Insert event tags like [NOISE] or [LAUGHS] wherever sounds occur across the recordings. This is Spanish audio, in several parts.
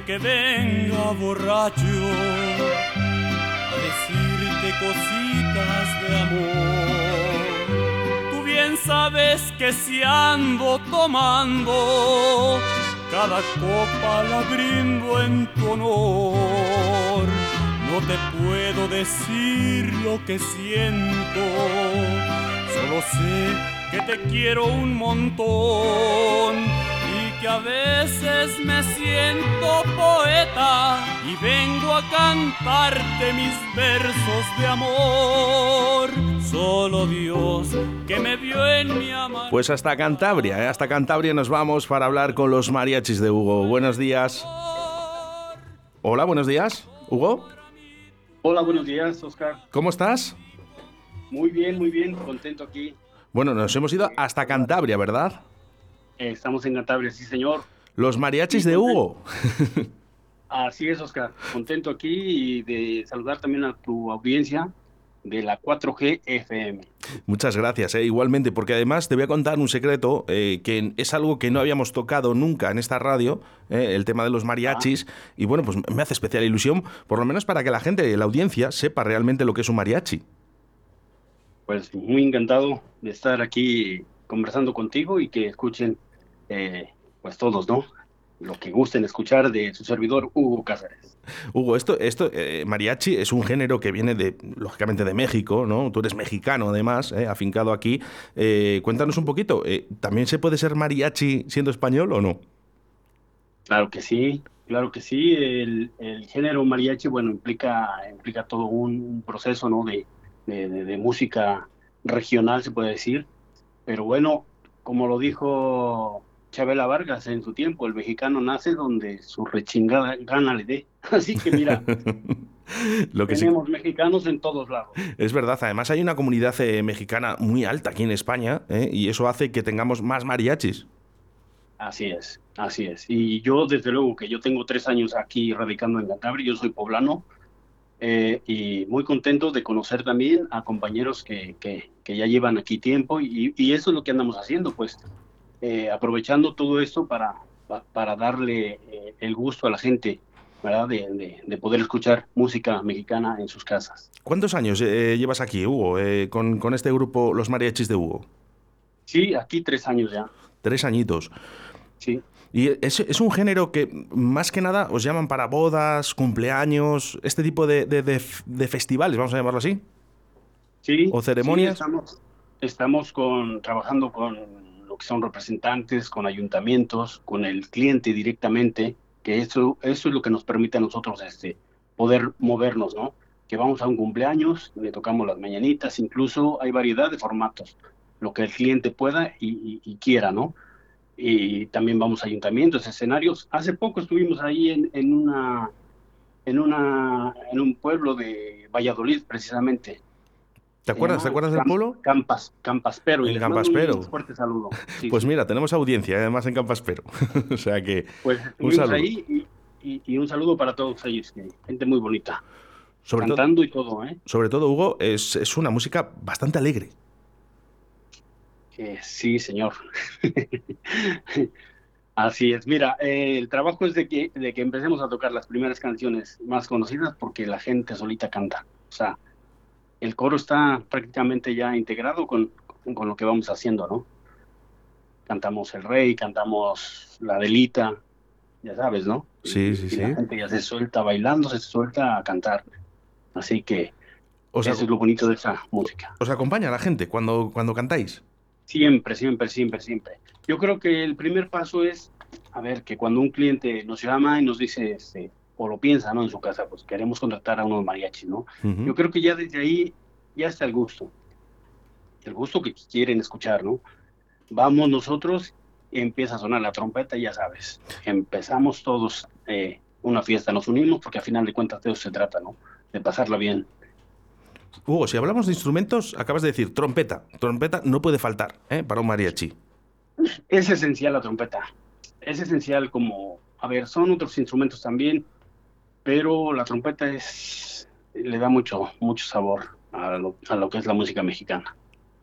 que venga borracho a decirte cositas de amor. Tú bien sabes que si ando tomando, cada copa la brindo en tu honor. No te puedo decir lo que siento, solo sé que te quiero un montón que a veces me siento poeta y vengo a cantarte mis versos de amor. Solo Dios que me vio en mi amor. Pues hasta Cantabria, ¿eh? hasta Cantabria nos vamos para hablar con los mariachis de Hugo. Buenos días. Hola, buenos días. Hugo. Hola, buenos días, Oscar. ¿Cómo estás? Muy bien, muy bien, contento aquí. Bueno, nos hemos ido hasta Cantabria, ¿verdad? Estamos en Cantabria, sí, señor. Los mariachis de Hugo. [LAUGHS] Así es, Oscar. Contento aquí y de saludar también a tu audiencia de la 4G FM. Muchas gracias, eh, igualmente, porque además te voy a contar un secreto eh, que es algo que no habíamos tocado nunca en esta radio, eh, el tema de los mariachis, Ah. y bueno, pues me hace especial ilusión, por lo menos para que la gente, la audiencia, sepa realmente lo que es un mariachi. Pues muy encantado de estar aquí conversando contigo y que escuchen, eh, pues todos, ¿no? Lo que gusten escuchar de su servidor Hugo Cáceres. Hugo, esto, esto eh, mariachi es un género que viene de, lógicamente, de México, ¿no? Tú eres mexicano, además, eh, afincado aquí. Cuéntanos un poquito, ¿también se puede ser mariachi siendo español o no? Claro que sí, claro que sí. El, el género mariachi, bueno, implica, implica todo un, un proceso, ¿no? De, de, de- de música regional, se puede decir. Pero bueno, como lo dijo Chabela Vargas en su tiempo, el mexicano nace donde su rechingada gana le dé. [LAUGHS] Así que mira, [LAUGHS] Lo que sí- tenemos mexicanos en todos lados. Es verdad, además hay una comunidad eh, mexicana muy alta aquí en España eh, y eso hace que tengamos más mariachis. Así es, así es. Y yo, desde luego, que yo tengo tres años aquí radicando en Cantabria, yo soy poblano, eh, y muy contento de conocer también a compañeros que, que, que ya llevan aquí tiempo, y, y eso es lo que andamos haciendo, pues, eh, aprovechando todo esto para, pa- para darle eh, el gusto a la gente, ¿verdad? De, de- de poder escuchar música mexicana en sus casas. ¿Cuántos años eh, llevas aquí, Hugo, eh, con, con este grupo Los Mariachis de Hugo? Sí, aquí tres años ya, Tres añitos. sí. Y es, es un género que más que nada os llaman para bodas, cumpleaños, este tipo de, de- de festivales, vamos a llamarlo así. Sí, ¿O ceremonias? sí, estamos, estamos con, trabajando con que son representantes, con ayuntamientos, con el cliente directamente, que eso, eso es lo que nos permite a nosotros este, poder movernos, ¿no? Que vamos a un cumpleaños, le tocamos las mañanitas, incluso hay variedad de formatos, lo que el cliente pueda y, y- y quiera, ¿no? Y también vamos a ayuntamientos, escenarios. Hace poco estuvimos ahí en, en una en una en un pueblo de Valladolid precisamente ¿Te acuerdas? ¿Te acuerdas del pueblo? Campas, Campaspero. y En Campaspero. Un fuerte saludo. Sí, Pues sí. mira, tenemos audiencia, además en Campaspero. [LAUGHS] o sea que, Pues un saludo. ahí y, y- y un saludo para todos ellos, que gente muy bonita, sobre, todo cantando y todo, ¿eh? sobre todo, Hugo, es, es una música bastante alegre. Que sí, señor. [LAUGHS] Así es. Mira, eh, el trabajo es de que, de que empecemos a tocar las primeras canciones más conocidas porque la gente solita canta. O sea, el coro está prácticamente ya integrado con, con lo que vamos haciendo, ¿no? Cantamos El Rey, cantamos La Delita, ya sabes, ¿no? Sí, sí, y sí. la gente ya se suelta bailando, se suelta a cantar. Así que Os, eso es lo bonito de esa música. os acompaña la gente cuando, cuando cantáis. Siempre, siempre, siempre, siempre. Yo creo que el primer paso es, a ver, que cuando un cliente nos llama y nos dice, este, o lo piensa, ¿no? En su casa, pues queremos contratar a unos mariachis, ¿no? Yo creo que ya desde ahí ya está el gusto. El gusto que quieren escuchar, ¿no? Vamos nosotros, empieza a sonar la trompeta ya sabes, empezamos todos eh, una fiesta, nos unimos porque al final de cuentas de eso se trata, ¿no? De pasarla bien. Hugo, si hablamos de instrumentos, acabas de decir trompeta. Trompeta no puede faltar ¿eh? para un mariachi. Es esencial la trompeta. Es esencial como, a ver, son otros instrumentos también, pero la trompeta es le da mucho mucho sabor a lo, a lo que es la música mexicana.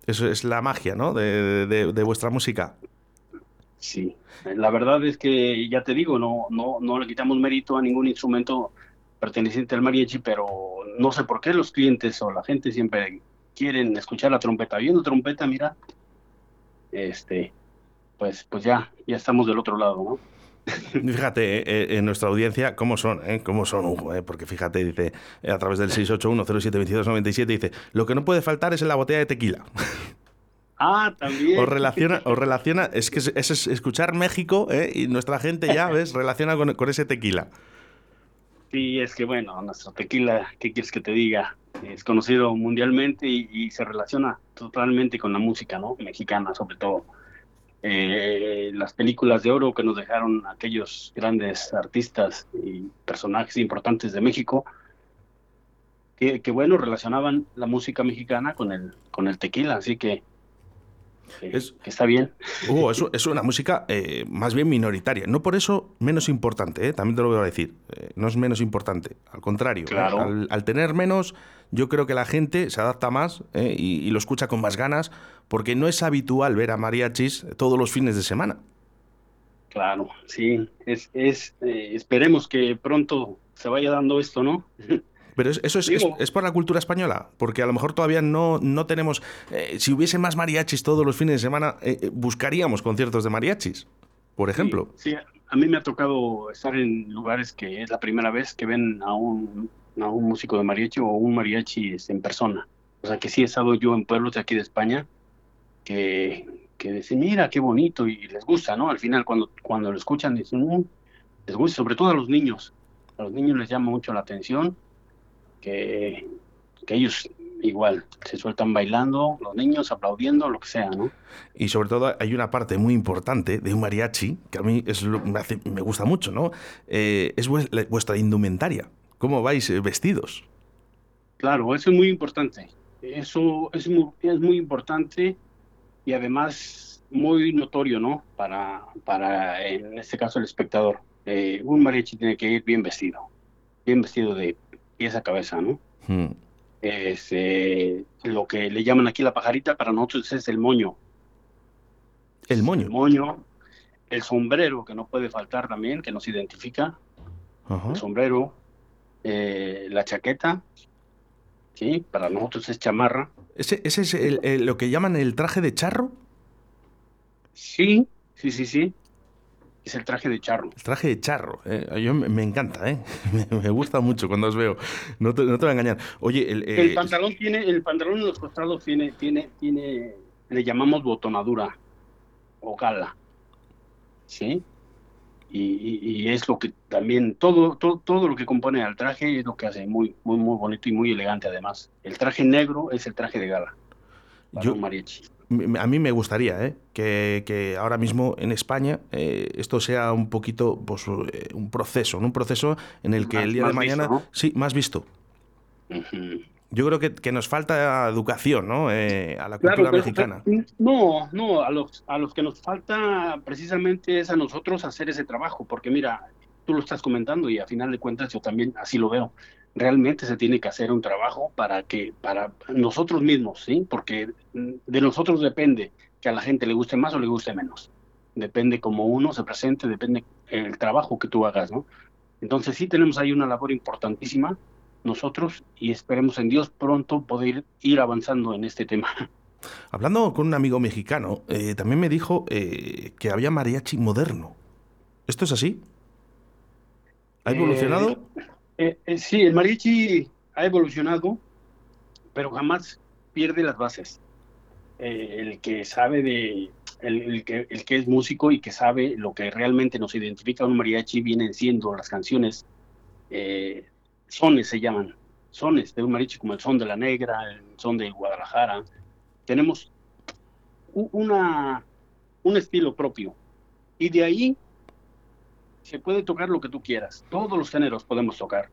Eso es la magia, ¿no? De, de- de vuestra música. Sí, la verdad es que ya te digo, no, no, no le quitamos mérito a ningún instrumento perteneciente al mariachi, pero no sé por qué los clientes o la gente siempre quieren escuchar la trompeta. Viendo trompeta, mira, este, pues, pues ya, ya estamos del otro lado, ¿no? [LAUGHS] Fíjate, eh, eh, en nuestra audiencia, ¿cómo son? Eh? ¿Cómo son, Hugo? Eh? Porque fíjate, dice, a través del 681072297, dice, lo que no puede faltar es en la botella de tequila. [LAUGHS] Ah, también. Os relaciona, os relaciona es que es, escuchar México y nuestra gente ya, [LAUGHS] ¿ves? Relaciona con, con, ese tequila. Sí, es que bueno, nuestro tequila, ¿qué quieres que te diga? Es conocido mundialmente y, y se relaciona totalmente con la música, ¿no? Mexicana, sobre todo eh, las películas de oro que nos dejaron aquellos grandes artistas y personajes importantes de México, que, bueno, relacionaban la música mexicana con el, con el tequila, así que, está bien. Hugo, eso es una música eh, más bien minoritaria, no por eso menos importante, ¿eh? también te lo voy a decir, eh, no es menos importante, al contrario, al, al, tener menos, yo creo que la gente se adapta más y, y lo escucha con más ganas porque no es habitual ver a mariachis todos los fines de semana. Claro, sí, es, es eh, esperemos que pronto se vaya dando esto, ¿no? [LAUGHS] Pero eso es, es, por la cultura española, porque a lo mejor todavía no, no tenemos, eh, si hubiese más mariachis todos los fines de semana, eh, buscaríamos conciertos de mariachis, por ejemplo. Sí, a mí me ha tocado estar en lugares que es la primera vez que ven a un, un músico de mariachi o un mariachi en persona. O sea que sí he estado yo en pueblos de aquí de España que, que dicen, mira, qué bonito, y les gusta, ¿no? Al final, cuando, cuando lo escuchan, dicen, mm, les gusta, sobre todo a los niños. A los niños les llama mucho la atención que, que ellos igual se sueltan bailando, los niños aplaudiendo, lo que sea, ¿no? Y sobre todo hay una parte muy importante de un mariachi que a mí es me, hace, me, gusta mucho, ¿no? Eh, es vuestra indumentaria. ¿Cómo vais eh, vestidos? Claro, eso es muy importante. Eso es muy, es muy importante y además muy notorio, ¿no? Para, para en este caso, el espectador. Eh, un mariachi tiene que ir bien vestido, bien vestido de pies a cabeza, ¿no? Hmm. Es, eh, lo que le llaman aquí la pajarita, para nosotros es el moño. El moño. El moño, el sombrero, que no puede faltar también, que nos identifica. El sombrero, eh, la chaqueta, ¿sí? Para nosotros es chamarra. ¿Ese, es lo que llaman el traje de charro? Sí, sí, sí, sí. Es el traje de charro. El traje de charro. Eh. Yo me, encanta, ¿eh? [LAUGHS] me gusta mucho cuando os veo. No te, no te voy a engañar. Oye, el, el, pantalón tiene, el pantalón en los costados tiene, tiene, tiene, le llamamos botonadura o gala. ¿Sí? Y, es lo que también todo, todo, todo lo que compone al traje es lo que hace muy muy muy bonito y muy elegante además. El traje negro es el traje de gala Yo, a mí me gustaría ¿eh? que, que, ahora mismo en España eh, esto sea un poquito pues, eh, un proceso un proceso en el que el día de mañana sí más visto yo creo que, que, nos falta educación, ¿no? Eh, a la cultura mexicana. No, no, a los, a los que nos falta precisamente es a nosotros hacer ese trabajo, porque mira, tú lo estás comentando y a final de cuentas yo también así lo veo. Realmente se tiene que hacer un trabajo para que, para nosotros mismos, ¿sí? Porque de nosotros depende que a la gente le guste más o le guste menos. Depende cómo uno se presente, depende el trabajo que tú hagas, ¿no? Entonces sí tenemos ahí una labor importantísima nosotros y esperemos en Dios pronto poder ir avanzando en este tema. Hablando con un amigo mexicano, eh, también me dijo eh, que había mariachi moderno. ¿Esto es así? ¿Ha evolucionado? Eh, sí, el mariachi ha evolucionado, pero jamás pierde las bases. el que sabe de, el, que, el que es músico y que sabe lo que realmente nos identifica a un mariachi vienen siendo las canciones sones se llaman, sones de un mariachi como el son de la negra, el son de Guadalajara. Tenemos una, un estilo propio y de ahí se puede tocar lo que tú quieras, todos los géneros podemos tocar.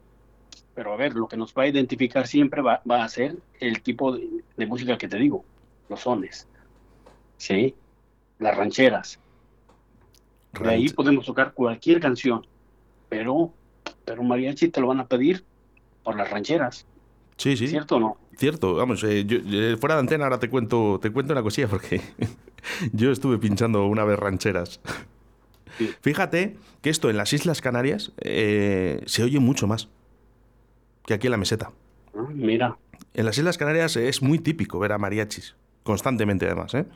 Pero a ver, lo que nos va a identificar siempre va, a ser el tipo de, música que te digo, los sones, ¿sí? Las rancheras. De ahí podemos tocar cualquier canción, pero pero un mariachi te lo van a pedir por las rancheras. Sí, sí. ¿Cierto o no? Cierto, vamos, eh, yo, eh, fuera de antena ahora te cuento, te cuento una cosilla porque [LAUGHS] yo estuve pinchando una vez rancheras Fíjate que esto en las Islas Canarias eh, se oye mucho más que aquí en la meseta. Ah, mira. En las Islas Canarias es muy típico ver a mariachis, constantemente además. ¿eh?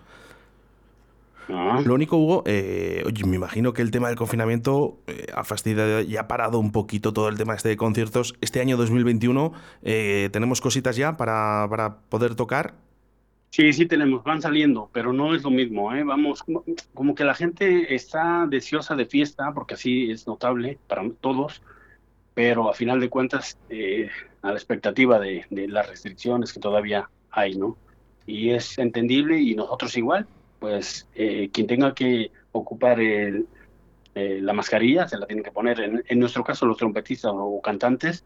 Lo único, Hugo, eh, oye, me imagino que el tema del confinamiento eh, ha fastidiado y ha parado un poquito todo el tema este de conciertos. Este año 2021 eh, tenemos cositas ya para, para poder tocar. Sí, sí tenemos, van saliendo, pero no es lo mismo, ¿eh? Vamos, como- como que la gente está deseosa de fiesta, porque así es notable para todos, pero a final de cuentas, eh, a la expectativa de, de las restricciones que todavía hay, ¿no? Y es entendible y nosotros igual, pues eh, quien tenga que ocupar el- eh, la mascarilla se la tiene que poner. En, en nuestro caso, los trompetistas o cantantes,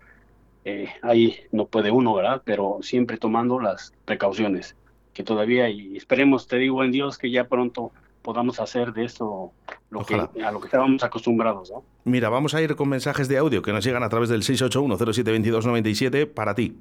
eh, ahí no puede uno, ¿verdad? Pero siempre tomando las precauciones que todavía y esperemos, te digo en Dios, que ya pronto podamos hacer de esto lo que, a lo que estábamos acostumbrados, ¿no? Mira, vamos a ir con mensajes de audio que nos llegan a través del 681072297 para ti.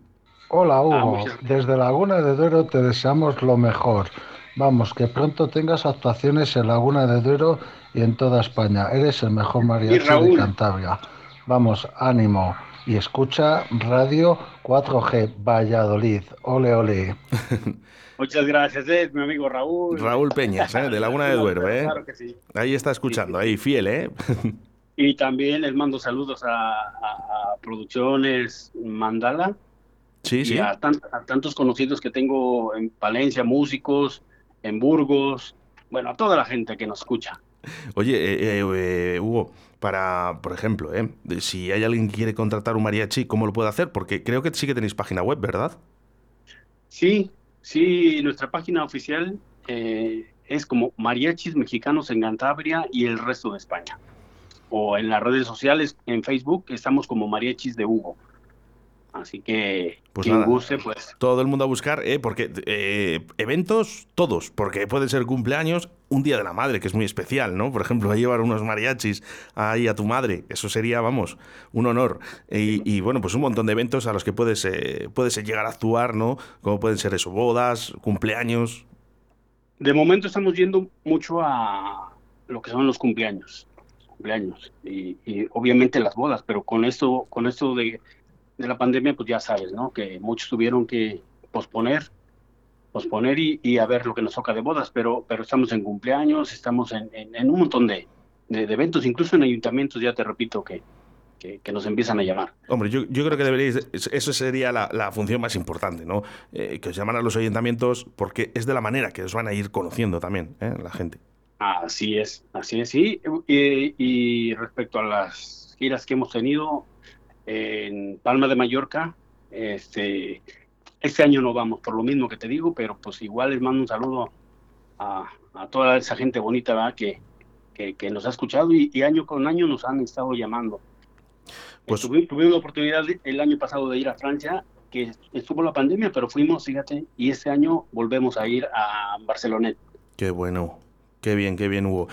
Hola Hugo, Ah, desde Laguna de Duero te deseamos lo mejor. Vamos, que pronto tengas actuaciones en Laguna de Duero y en toda España. Eres el mejor mariachi de. Cantabria. Vamos, ánimo. Y escucha Radio 4G Valladolid. Ole, ole. [LAUGHS] Muchas gracias, eh, mi amigo Raúl. Raúl Peñas, ¿eh? de Laguna de [LAUGHS] Duero. ¿eh? Claro que sí. Ahí está escuchando, ahí fiel, ¿eh? [LAUGHS] Y también les mando saludos a, a- a Producciones Mandala Sí, y sí. a, a tantos conocidos que tengo en Palencia, músicos, en Burgos, bueno, a toda la gente que nos escucha. Oye, eh, eh, eh, Hugo, para, por ejemplo, ¿eh? si hay alguien que quiere contratar un mariachi, ¿cómo lo puede hacer? Porque creo que sí que tenéis página web, ¿verdad? Sí, sí, nuestra página oficial eh, es como Mariachis Mexicanos en Cantabria y el resto de España. O en las redes sociales, en Facebook, estamos como Mariachis de Hugo. Así que Pues quien nada. guste, pues Todo el mundo a buscar, ¿eh? porque eh, eventos, todos, porque puede ser cumpleaños, un día de la madre, que es muy especial, ¿no? Por ejemplo, a llevar unos mariachis ahí a tu madre, eso sería, vamos, un honor. Y, y, bueno, pues un montón de eventos a los que puedes, eh, puedes llegar a actuar, ¿no? Como pueden ser eso, bodas, cumpleaños. de momento estamos yendo mucho a lo que son los cumpleaños, cumpleaños y, y obviamente las bodas, pero con esto, con esto de, de la pandemia, pues ya sabes, ¿no? Que muchos tuvieron que posponer, posponer y, y a ver lo que nos toca de bodas, pero, pero estamos en cumpleaños, estamos en, en- en un montón de, de- de eventos, incluso en ayuntamientos, ya te repito, que, que, que nos empiezan a llamar. Hombre, yo, yo creo que deberíais, eso sería la, la función más importante, ¿no? Eh, que os llaman a los ayuntamientos porque es de la manera que os van a ir conociendo también, ¿eh? La gente. Así es, así es, sí. Y, y respecto a las giras que hemos tenido en Palma de Mallorca, este, este año no vamos, por lo mismo que te digo, pero pues igual les mando un saludo a, a toda esa gente bonita ¿verdad? Que, que, que nos ha escuchado y, y año con año nos han estado llamando. Pues- Tuvi- tuvimos la oportunidad el año pasado de ir a Francia, que estuvo la pandemia, pero fuimos, fíjate, y este año volvemos a ir a Barcelona. Qué bueno, qué bien, qué bien, Hugo.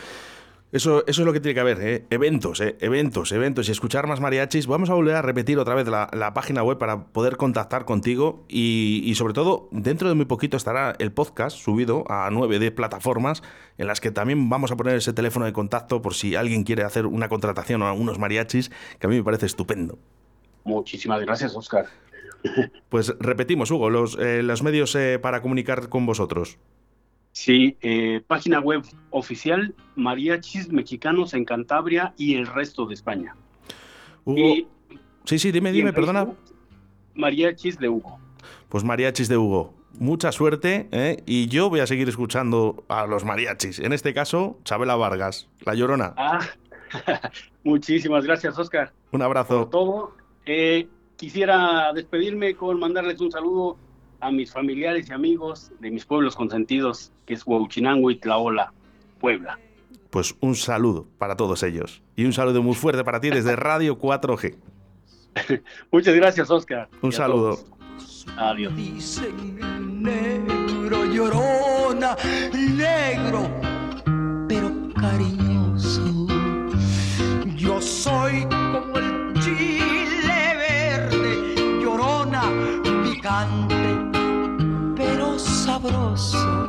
Eso, eso es lo que tiene que haber, ¿eh? eventos, ¿eh? eventos, eventos y escuchar más mariachis. Vamos a volver a repetir otra vez la, la página web para poder contactar contigo y, y sobre todo dentro de muy poquito estará el podcast subido a 9 de plataformas en las que también vamos a poner ese teléfono de contacto por si alguien quiere hacer una contratación a unos mariachis, que a mí me parece estupendo. Muchísimas gracias, Oscar. Pues repetimos, Hugo, los, eh, los medios eh, para comunicar con vosotros. Sí, eh, página web oficial Mariachis Mexicanos en Cantabria y el resto de España. Hugo, Y- sí, sí, dime, dime, perdona. Mariachis de Hugo. Pues mariachis de Hugo. Mucha suerte, ¿eh? Y yo voy a seguir escuchando a los mariachis. En este caso, Chabela Vargas, La Llorona. Ah, [LAUGHS] muchísimas gracias, Oscar, Un por abrazo. todo. Eh, quisiera despedirme con mandarles un saludo a mis familiares y amigos de mis pueblos consentidos, que es Huauchinango y Tlaola, Puebla. Pues un saludo para todos ellos. Y un saludo muy fuerte para ti desde [LAUGHS] Radio 4G. [LAUGHS] Muchas gracias, Oscar. Un saludo. todos. Adiós. Dicen negro, llorona, negro, pero cariñoso. grosso.